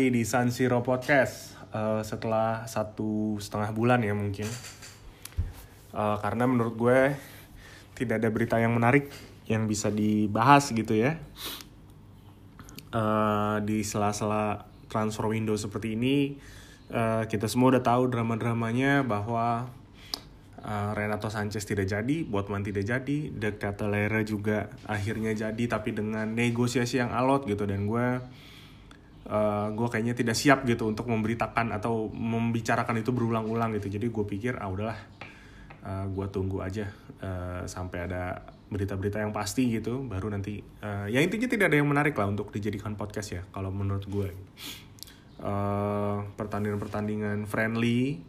Lagi di San Siro Podcast Eh, setelah satu setengah bulan ya mungkin. Eh, karena menurut gue tidak ada berita yang menarik yang bisa dibahas gitu ya. Eh, di sela-sela transfer window seperti ini, eh, kita semua udah tahu drama-dramanya bahwa eh, Renato Sanchez tidak jadi, Botman tidak jadi, De Ketelaere juga akhirnya jadi tapi dengan negosiasi yang alot gitu dan gue uh, gue kayaknya tidak siap gitu untuk memberitakan atau membicarakan itu berulang-ulang gitu. Jadi gue pikir ah udahlah uh, gue tunggu aja uh, sampai ada berita-berita yang pasti gitu. Baru nanti uh, ya intinya tidak ada yang menarik lah untuk dijadikan podcast ya kalau menurut gue uh, pertandingan-pertandingan friendly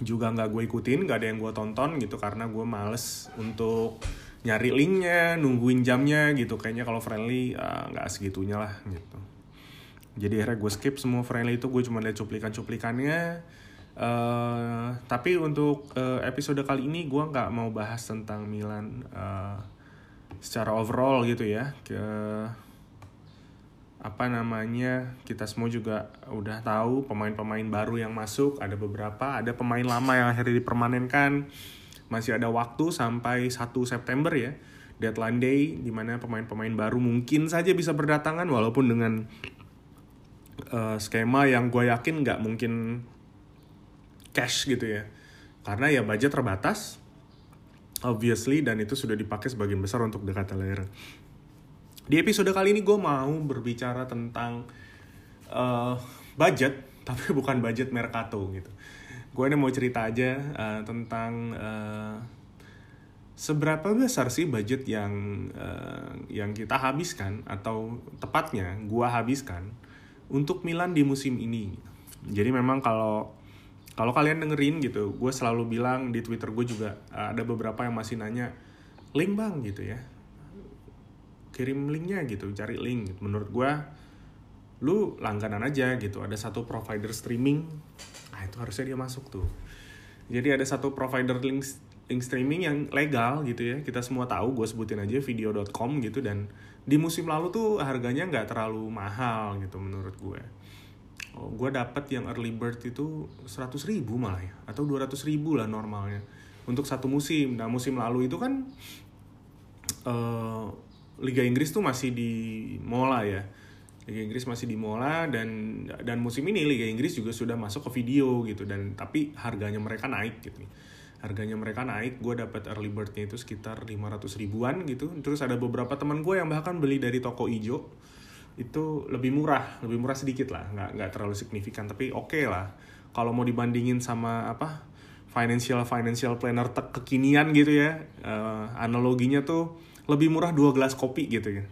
juga nggak gue ikutin nggak ada yang gue tonton gitu karena gue males untuk nyari linknya nungguin jamnya gitu. Kayaknya kalau friendly uh, nggak segitunya lah gitu jadi akhirnya gue skip semua friendly itu gue cuma lihat cuplikan-cuplikannya. Uh, tapi untuk uh, episode kali ini gue nggak mau bahas tentang Milan uh, secara overall gitu ya. Ke apa namanya kita semua juga udah tahu pemain-pemain baru yang masuk. Ada beberapa ada pemain lama yang akhirnya dipermanenkan. Masih ada waktu sampai 1 September ya deadline day di mana pemain-pemain baru mungkin saja bisa berdatangan walaupun dengan uh, skema yang gue yakin nggak mungkin cash gitu ya. Karena ya budget terbatas obviously dan itu sudah dipakai sebagian besar untuk dekat layar. Di episode kali ini gue mau berbicara tentang uh, budget tapi bukan budget Mercato gitu. Gue ini mau cerita aja uh, tentang uh, seberapa besar sih budget yang uh, yang kita habiskan atau tepatnya gue habiskan untuk Milan di musim ini. Jadi memang kalau kalau kalian dengerin gitu, gue selalu bilang di Twitter gue juga ada beberapa yang masih nanya link bang gitu ya, kirim linknya gitu, cari link. Menurut gue, lu langganan aja gitu. Ada satu provider streaming, ah itu harusnya dia masuk tuh. Jadi ada satu provider link link streaming yang legal gitu ya. Kita semua tahu, gue sebutin aja video.com gitu dan di musim lalu tuh harganya nggak terlalu mahal gitu menurut gue. Oh, gue dapet yang early bird itu 100 ribu malah ya atau 200 ribu lah normalnya untuk satu musim. Nah musim lalu itu kan uh, Liga Inggris tuh masih di mola ya. Liga Inggris masih di mola dan dan musim ini Liga Inggris juga sudah masuk ke video gitu dan tapi harganya mereka naik gitu harganya mereka naik gue dapat early birdnya itu sekitar 500 ribuan gitu. Terus ada beberapa teman gue yang bahkan beli dari toko ijo. Itu lebih murah lebih murah sedikit lah nggak nggak terlalu signifikan tapi oke okay lah. Kalau mau dibandingin sama apa financial financial planner kekinian gitu ya uh, analoginya tuh lebih murah dua gelas kopi gitu ya.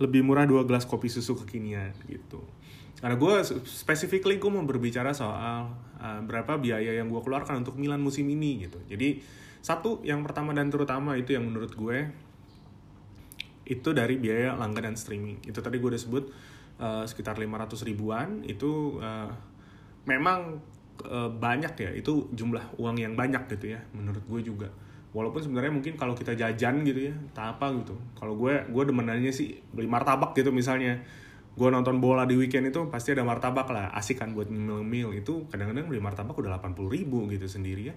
Lebih murah dua gelas kopi susu kekinian gitu karena gue specifically gue mau berbicara soal uh, berapa biaya yang gue keluarkan untuk Milan musim ini gitu. Jadi satu yang pertama dan terutama itu yang menurut gue itu dari biaya langganan streaming. Itu tadi gue udah sebut uh, sekitar 500 ribuan itu uh, memang banyak ya. Itu jumlah uang yang banyak gitu ya menurut gue juga. Walaupun sebenarnya mungkin kalau kita jajan gitu ya, tak apa gitu. Kalau gue gue demenannya sih beli martabak gitu misalnya gue nonton bola di weekend itu pasti ada martabak lah asik kan buat mil-mil itu kadang-kadang beli martabak udah 80 ribu gitu sendiri ya.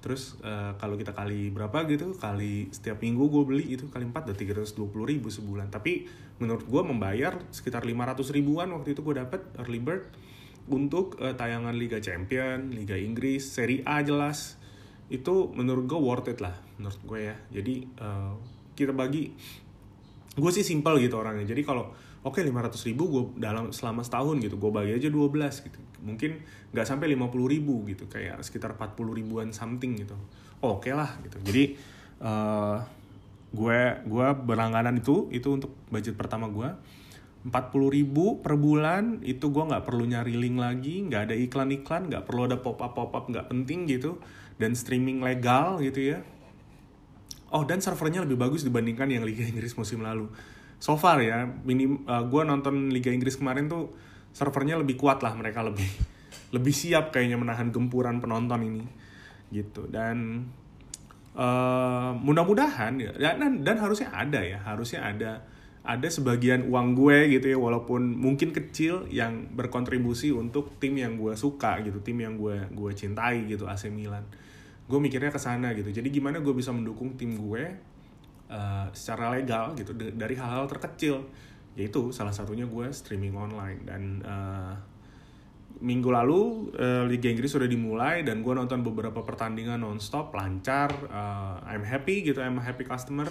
Terus uh, kalau kita kali berapa gitu kali setiap minggu gue beli itu kali 4 udah 320 ribu sebulan. Tapi menurut gue membayar sekitar 500 ribuan waktu itu gue dapet early bird untuk uh, tayangan Liga Champion, Liga Inggris, Serie A jelas. Itu menurut gue worth it lah menurut gue ya. Jadi uh, kita bagi. Gue sih simpel gitu orangnya. Jadi kalau oke okay, 500 ribu gue dalam selama setahun gitu gue bagi aja 12 gitu. Mungkin nggak sampai 50 ribu gitu kayak sekitar 40 ribuan something gitu. Oke okay lah gitu. Jadi uh, gue gue berlangganan itu itu untuk budget pertama gue 40 ribu per bulan itu gue nggak perlu nyari link lagi nggak ada iklan-iklan nggak perlu ada pop-up pop-up nggak penting gitu. Dan streaming legal gitu ya. Oh dan servernya lebih bagus dibandingkan yang Liga Inggris musim lalu so far ya minim uh, gue nonton Liga Inggris kemarin tuh servernya lebih kuat lah mereka lebih lebih siap kayaknya menahan gempuran penonton ini gitu. Dan uh, mudah-mudahan ya dan, dan harusnya ada ya harusnya ada ada sebagian uang gue gitu ya walaupun mungkin kecil yang berkontribusi untuk tim yang gue suka gitu tim yang gue gue cintai gitu AC Milan. Gue mikirnya ke sana gitu. Jadi gimana gue bisa mendukung tim gue uh, secara legal gitu dari hal-hal terkecil. Yaitu salah satunya gue streaming online dan uh, minggu lalu uh, Liga Inggris sudah dimulai dan gue nonton beberapa pertandingan nonstop lancar uh, I'm happy gitu I'm a happy customer.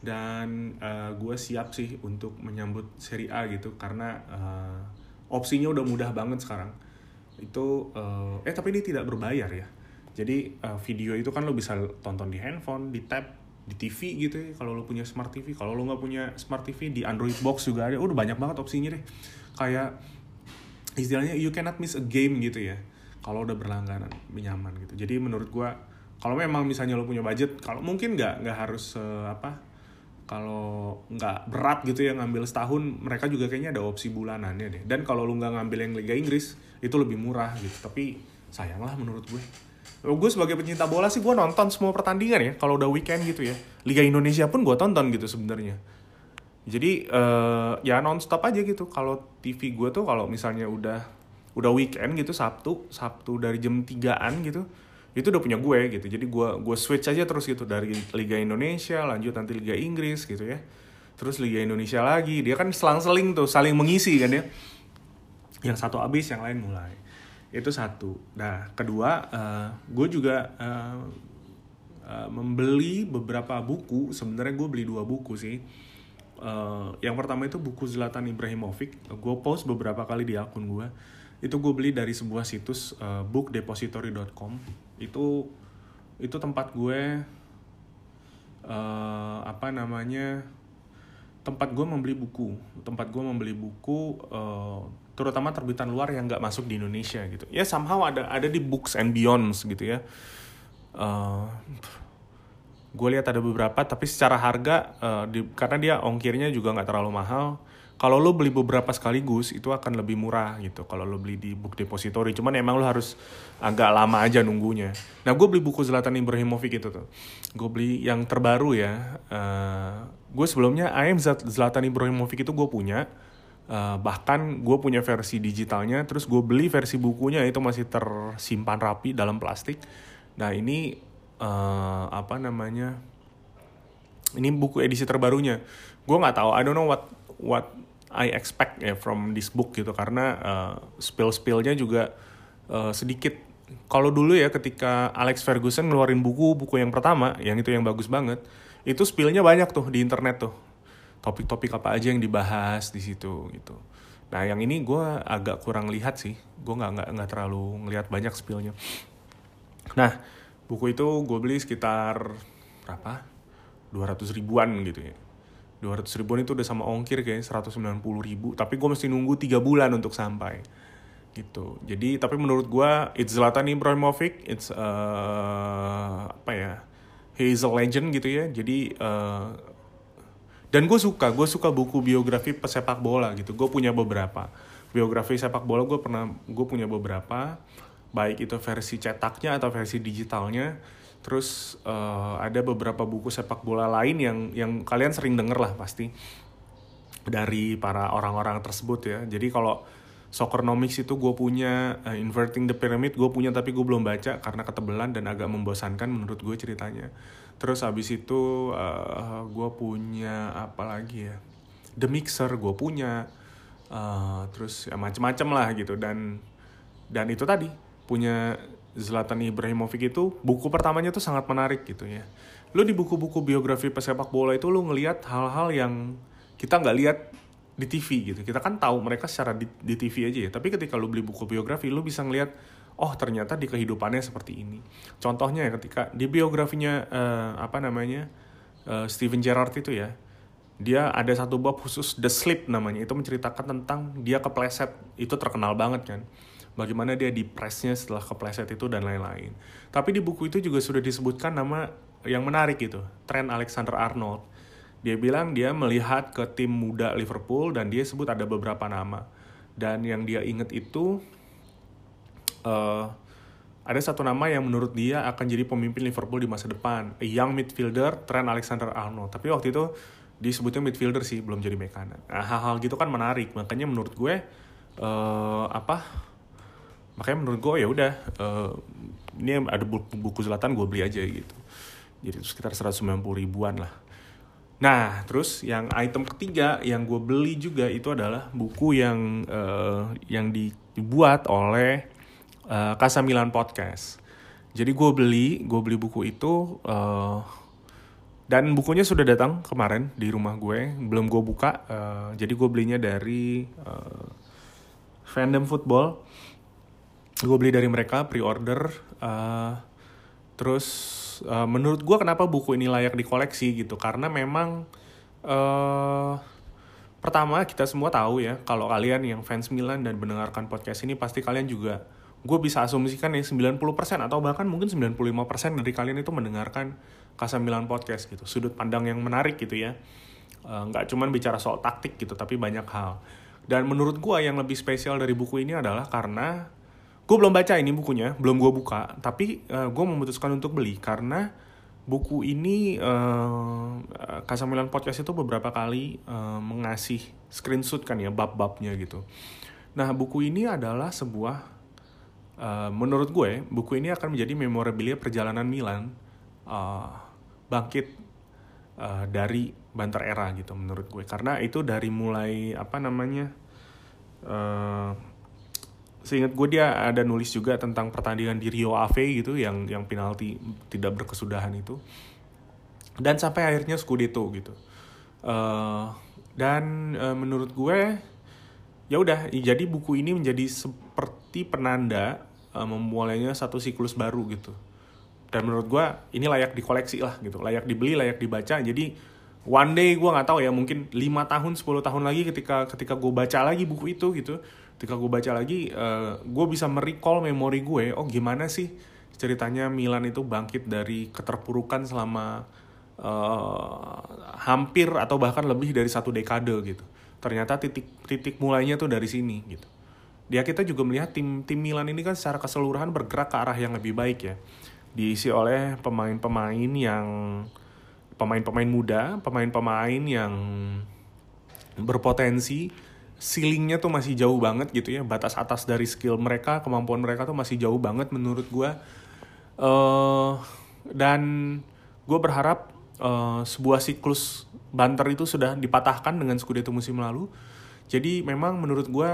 Dan uh, gue siap sih untuk menyambut Serie A gitu karena uh, opsinya udah mudah banget sekarang. Itu uh, eh tapi ini tidak berbayar ya. Jadi uh, video itu kan lo bisa tonton di handphone di tab di TV gitu ya. Kalau lo punya smart TV kalau lo nggak punya smart TV di Android box juga ada. Udah banyak banget opsinya deh. Kayak istilahnya you cannot miss a game gitu ya. Kalau udah berlangganan nyaman gitu. Jadi menurut gue kalau memang misalnya lo punya budget kalau mungkin nggak nggak harus uh, apa kalau nggak berat gitu ya ngambil setahun mereka juga kayaknya ada opsi bulanannya deh. Dan kalau lu nggak ngambil yang Liga Inggris itu lebih murah gitu. Tapi sayang lah menurut gue gue sebagai pencinta bola sih gue nonton semua pertandingan ya kalau udah weekend gitu ya. Liga Indonesia pun gue tonton gitu sebenarnya. Jadi uh, ya nonstop aja gitu. Kalau TV gue tuh kalau misalnya udah udah weekend gitu Sabtu Sabtu dari jam 3an gitu itu udah punya gue gitu. Jadi gue gue switch aja terus gitu dari Liga Indonesia lanjut nanti Liga Inggris gitu ya. Terus Liga Indonesia lagi. Dia kan selang-seling tuh saling mengisi kan ya. Yang satu habis yang lain mulai itu satu. Nah kedua uh, gue juga uh, uh, membeli beberapa buku. Sebenarnya gue beli dua buku sih. Uh, yang pertama itu buku Zlatan Ibrahimovic. Gue post beberapa kali di akun gue itu gue beli dari sebuah situs uh, bookdepository.com itu itu tempat gue uh, apa namanya tempat gue membeli buku. Tempat gue membeli buku uh, terutama terbitan luar yang nggak masuk di Indonesia gitu. Ya somehow ada ada di Books and Beyonds gitu ya. Uh, gue lihat ada beberapa tapi secara harga uh, di, karena dia ongkirnya juga nggak terlalu mahal. Kalau lo beli beberapa sekaligus itu akan lebih murah gitu. Kalau lo beli di book depository cuman emang lo harus agak lama aja nunggunya. Nah gue beli buku Zlatan Ibrahimovic itu tuh. Gue beli yang terbaru ya. Uh, eh, gue sebelumnya AM Zlatan Ibrahimovic itu gue punya uh, bahkan gue punya versi digitalnya terus gue beli versi bukunya itu masih tersimpan rapi dalam plastik. Nah ini uh, apa namanya ini buku edisi terbarunya. Gue nggak tahu I don't know what what I expect ya from this book gitu. Karena uh, spill-spillnya juga uh, sedikit. Kalau dulu ya ketika Alex Ferguson ngeluarin buku buku yang pertama yang itu yang bagus banget itu spillnya banyak tuh di internet tuh topik-topik apa aja yang dibahas di situ gitu. Nah yang ini gue agak kurang lihat sih, gue nggak nggak nggak terlalu ngelihat banyak spillnya. Nah buku itu gue beli sekitar berapa? 200 ribuan gitu ya 200 ribuan itu udah sama ongkir kayaknya 190 ribu tapi gue mesti nunggu tiga bulan untuk sampai gitu jadi tapi menurut gue it's Zlatan Ibrahimovic it's uh, apa ya he is a legend gitu ya jadi uh, dan gue suka gue suka buku biografi pesepak bola gitu. Gue punya beberapa. Biografi sepak bola gue pernah gue punya beberapa. Baik itu versi cetaknya atau versi digitalnya. Terus uh, ada beberapa buku sepak bola lain yang yang kalian sering denger lah pasti. Dari para orang-orang tersebut ya. Jadi kalau Soccernomics itu gue punya, uh, Inverting the Pyramid gue punya tapi gue belum baca karena ketebelan dan agak membosankan menurut gue ceritanya. Terus habis itu uh, gue punya apa lagi ya? The Mixer gue punya, uh, terus ya macem-macem lah gitu dan dan itu tadi punya Zlatan Ibrahimovic itu buku pertamanya tuh sangat menarik gitu ya. Lu di buku-buku biografi pesepak bola itu lu ngelihat hal-hal yang kita nggak lihat di TV gitu. Kita kan tahu mereka secara di, di TV aja ya. Tapi ketika lu beli buku biografi, lu bisa ngelihat oh ternyata di kehidupannya seperti ini. Contohnya ya ketika di biografinya uh, apa namanya uh, Steven Gerrard itu ya, dia ada satu bab khusus The Sleep namanya. Itu menceritakan tentang dia kepleset. Itu terkenal banget kan bagaimana dia di pressnya setelah kepleset itu dan lain-lain. Tapi di buku itu juga sudah disebutkan nama yang menarik gitu, Trent Alexander Arnold. Dia bilang dia melihat ke tim muda Liverpool dan dia sebut ada beberapa nama. Dan yang dia ingat itu uh, ada satu nama yang menurut dia akan jadi pemimpin Liverpool di masa depan, a young midfielder Trent Alexander Arnold. Tapi waktu itu disebutnya midfielder sih belum jadi bek kanan. Nah, hal-hal gitu kan menarik. Makanya menurut gue uh, apa makanya menurut gue ya udah uh, ini ada buku, buku selatan gue beli aja gitu. Jadi itu sekitar 190 ribuan lah nah terus yang item ketiga yang gue beli juga itu adalah buku yang uh, yang dibuat oleh uh, Casa Milan Podcast. Jadi gue beli gue beli buku itu uh, dan bukunya sudah datang kemarin di rumah gue. Belum gue buka uh, jadi gue belinya dari uh, fandom football. Gue beli dari mereka pre-order uh, terus uh, menurut gue kenapa buku ini layak dikoleksi gitu? Karena memang uh, pertama kita semua tahu ya kalau kalian yang fans Milan dan mendengarkan podcast ini pasti kalian juga gue bisa asumsikan ya 90% atau bahkan mungkin 95% dari kalian itu mendengarkan Casa Milan podcast gitu. Sudut pandang yang menarik gitu ya. Nggak uh, cuman bicara soal taktik gitu tapi banyak hal. Dan menurut gue yang lebih spesial dari buku ini adalah karena gue belum baca ini bukunya belum gue buka. Tapi uh, eh, gue memutuskan untuk beli karena buku ini uh, Kasamilan Podcast itu beberapa kali uh, mengasih screenshot kan ya bab-babnya gitu. Nah buku ini adalah sebuah uh, menurut gue buku ini akan menjadi memorabilia perjalanan Milan uh, bangkit uh, dari Banter era gitu menurut gue. Karena itu dari mulai apa namanya uh, seingat gue dia ada nulis juga tentang pertandingan di Rio Ave gitu yang yang penalti tidak berkesudahan itu. Dan sampai akhirnya Scudetto gitu. Uh, dan uh, menurut gue ya udah jadi buku ini menjadi seperti penanda uh, memulainya satu siklus baru gitu. Dan menurut gue ini layak dikoleksi lah gitu. Layak dibeli layak dibaca. Jadi one day gue nggak tahu ya mungkin lima tahun 10 tahun lagi ketika ketika gue baca lagi buku itu gitu ketika gue baca lagi uh, eh, gue bisa merecall memori gue oh gimana sih ceritanya Milan itu bangkit dari keterpurukan selama uh, hampir atau bahkan lebih dari satu dekade gitu. Ternyata titik titik mulainya tuh dari sini gitu. Dia kita juga melihat tim tim Milan ini kan secara keseluruhan bergerak ke arah yang lebih baik ya. Diisi oleh pemain-pemain yang pemain-pemain muda pemain-pemain yang berpotensi ceilingnya tuh masih jauh banget gitu ya. Batas atas dari skill mereka kemampuan mereka tuh masih jauh banget menurut gue uh, dan gue berharap uh, sebuah siklus banter itu sudah dipatahkan dengan Scudetto musim lalu. Jadi memang menurut gue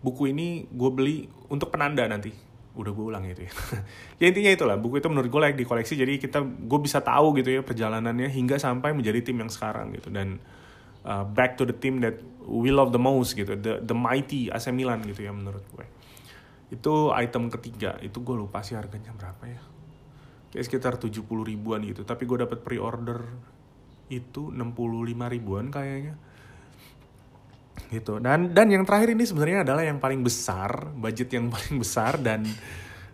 buku ini gue beli untuk penanda nanti. Udah gue ulang itu ya. Ya intinya itulah buku itu menurut gue layak dikoleksi jadi kita gue bisa tahu gitu ya perjalanannya hingga sampai menjadi tim yang sekarang gitu. Dan uh, back to the team that we love the most gitu. The the mighty AC Milan gitu ya menurut gue. Itu item ketiga. Itu gue lupa sih harganya berapa ya. Kayak sekitar 70 ribuan gitu. Tapi gue dapat pre-order itu 65 ribuan kayaknya. Gitu. Dan dan yang terakhir ini sebenarnya adalah yang paling besar budget yang paling besar dan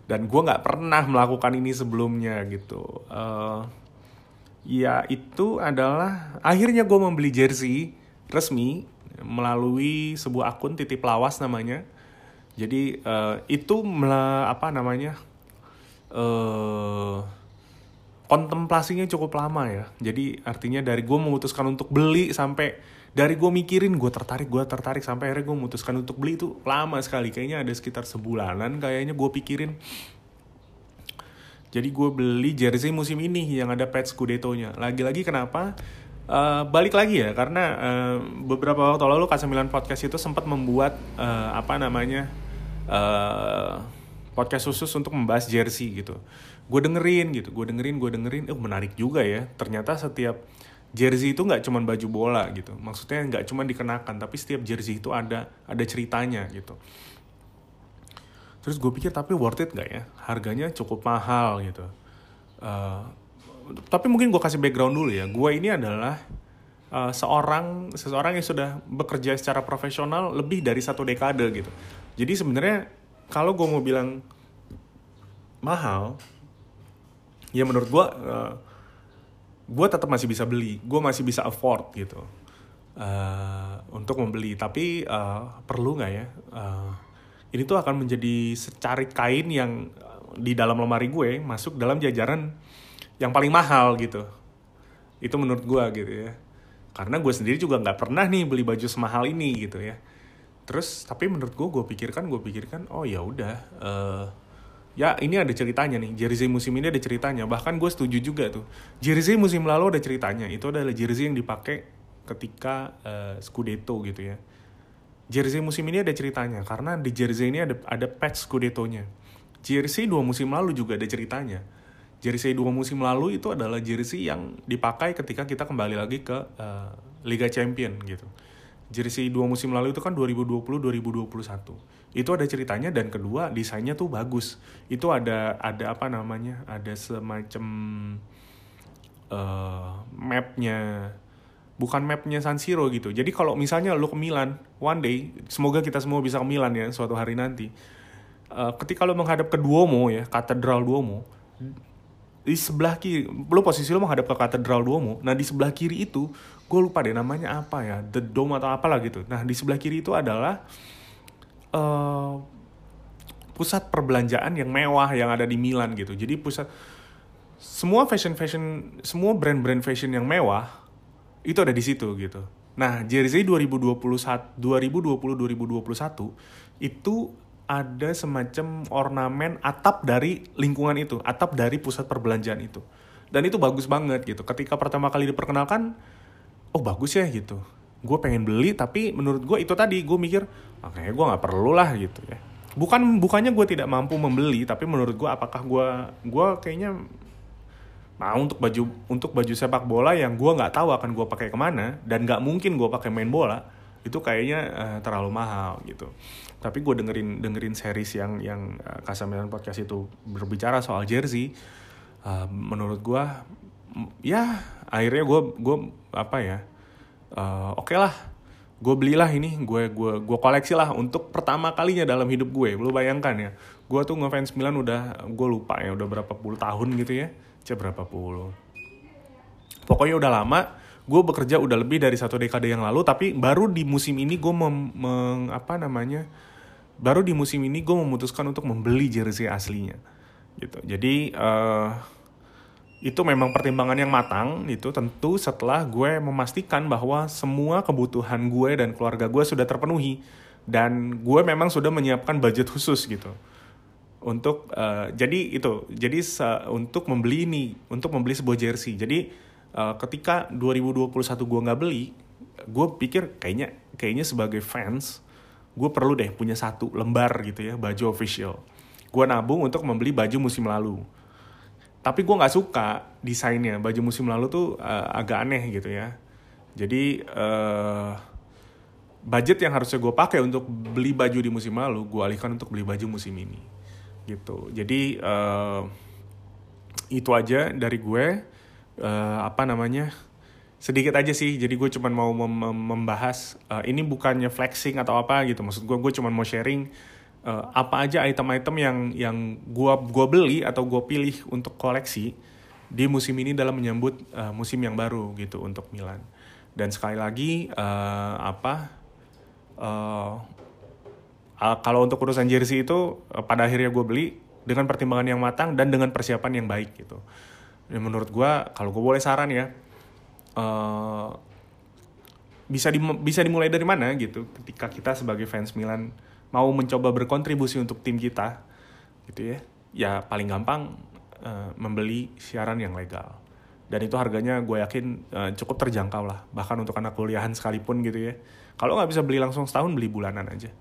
dan gue nggak pernah melakukan ini sebelumnya gitu. Uh, ya itu adalah akhirnya gue membeli jersey resmi melalui sebuah akun titip lawas namanya. Jadi uh, itu mela, apa namanya uh, kontemplasinya cukup lama ya. Jadi artinya dari gue memutuskan untuk beli sampai dari gue mikirin gue tertarik gue tertarik sampai akhirnya gue memutuskan untuk beli itu lama sekali. Kayaknya ada sekitar sebulanan kayaknya gue pikirin jadi gue beli jersey musim ini yang ada patch Scudetto-nya. Lagi-lagi kenapa? Uh, balik lagi ya karena uh, beberapa waktu lalu K9 Podcast itu sempat membuat uh, apa namanya uh, podcast khusus untuk membahas jersey gitu. Gue dengerin gitu, gue dengerin, gue dengerin, eh menarik juga ya. Ternyata setiap jersey itu nggak cuma baju bola gitu. Maksudnya nggak cuma dikenakan, tapi setiap jersey itu ada ada ceritanya gitu terus gue pikir tapi worth it gak ya? Harganya cukup mahal gitu. Uh, tapi mungkin gue kasih background dulu ya. Gue ini adalah uh, seorang seseorang yang sudah bekerja secara profesional lebih dari satu dekade gitu. Jadi sebenarnya kalau gue mau bilang mahal ya menurut gue uh, gue tetap masih bisa beli. Gue masih bisa afford gitu. Uh, untuk membeli. Tapi uh, perlu nggak ya? Uh, ini tuh akan menjadi secarik kain yang di dalam lemari gue masuk dalam jajaran yang paling mahal gitu. Itu menurut gue gitu ya. Karena gue sendiri juga nggak pernah nih beli baju semahal ini gitu ya. Terus tapi menurut gue gue pikirkan gue pikirkan oh ya udah uh, ya ini ada ceritanya nih. Jersey musim ini ada ceritanya. Bahkan gue setuju juga tuh. Jersey musim lalu ada ceritanya. Itu adalah jersey yang dipakai ketika uh, Scudetto gitu ya jersey musim ini ada ceritanya karena di jersey ini ada ada patch Scudetto-nya jersey dua musim lalu juga ada ceritanya jersey dua musim lalu itu adalah jersey yang dipakai ketika kita kembali lagi ke uh, Liga Champion gitu jersey dua musim lalu itu kan 2020-2021. Itu ada ceritanya dan kedua desainnya tuh bagus. Itu ada ada apa namanya? Ada semacam uh, mapnya bukan mapnya San Siro gitu. Jadi kalau misalnya lu ke Milan one day, semoga kita semua bisa ke Milan ya suatu hari nanti. Uh, ketika lu menghadap ke Duomo ya, Katedral Duomo, di sebelah kiri, lu posisi lu menghadap ke Katedral Duomo. Nah di sebelah kiri itu gue lupa deh namanya apa ya the dome atau apalah gitu nah di sebelah kiri itu adalah uh, pusat perbelanjaan yang mewah yang ada di Milan gitu jadi pusat semua fashion fashion semua brand-brand fashion yang mewah itu ada di situ gitu. Nah jersey 2021 2020 2021 itu ada semacam ornamen atap dari lingkungan itu atap dari pusat perbelanjaan itu. Dan itu bagus banget gitu. Ketika pertama kali diperkenalkan oh bagus ya gitu. Gue pengen beli tapi menurut gue itu tadi gue mikir makanya gue nggak perlu lah gitu ya. Bukan bukannya gue tidak mampu membeli tapi menurut gue apakah gue gue kayaknya mau untuk baju untuk baju sepak bola yang gue nggak tahu akan gue pakai ke mana dan nggak mungkin gue pakai main bola itu kayaknya uh, terlalu mahal gitu. Tapi gue dengerin dengerin series yang yang Kasamilan podcast itu berbicara soal jersey uh, menurut gue ya akhirnya gue gue apa ya uh, oke okay lah gue belilah ini gue gue gue koleksi lah untuk pertama kalinya dalam hidup gue. Lu bayangkan ya gue tuh ngefans Milan udah gue lupa ya udah berapa puluh tahun gitu ya cek berapa puluh. Pokoknya udah lama gue bekerja udah lebih dari satu dekade yang lalu tapi baru di musim ini gue mem, apa namanya baru di musim ini gue memutuskan untuk membeli jersey aslinya gitu. Jadi uh, itu memang pertimbangan yang matang itu tentu setelah gue memastikan bahwa semua kebutuhan gue dan keluarga gue sudah terpenuhi dan gue memang sudah menyiapkan budget khusus gitu untuk uh, jadi itu jadi untuk membeli ini untuk membeli sebuah jersey. Jadi uh, ketika 2021 gue nggak beli gue pikir kayaknya kayaknya sebagai fans gue perlu deh punya satu lembar gitu ya baju official. Gue nabung untuk membeli baju musim lalu. Tapi gue nggak suka desainnya. Baju musim lalu tuh uh, agak aneh gitu ya. Jadi uh, budget yang harusnya gue pakai untuk beli baju di musim lalu gue alihkan untuk beli baju musim ini gitu. Jadi uh, itu aja dari gue. Uh, apa namanya sedikit aja sih. Jadi gue cuma mau mem membahas uh, ini bukannya flexing atau apa gitu. Maksud gue gue cuma mau sharing uh, apa aja item-item yang yang gua gua beli atau gua pilih untuk koleksi di musim ini dalam menyambut uh, musim yang baru gitu untuk Milan. Dan sekali lagi uh, apa uh, uh, kalau untuk urusan jersey itu uh, pada akhirnya gue beli dengan pertimbangan yang matang dan dengan persiapan yang baik gitu. Dan menurut gue kalau gue boleh saran ya uh, bisa di, bisa dimulai dari mana gitu ketika kita sebagai fans Milan mau mencoba berkontribusi untuk tim kita gitu ya. Ya paling gampang uh, membeli siaran yang legal. Dan itu harganya gue yakin uh, cukup terjangkau lah bahkan untuk anak kuliahan sekalipun gitu ya. Kalau nggak bisa beli langsung setahun beli bulanan aja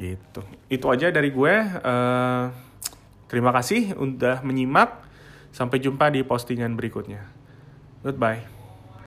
gitu. Itu aja dari gue. Uh, terima kasih udah menyimak. Sampai jumpa di postingan berikutnya. Goodbye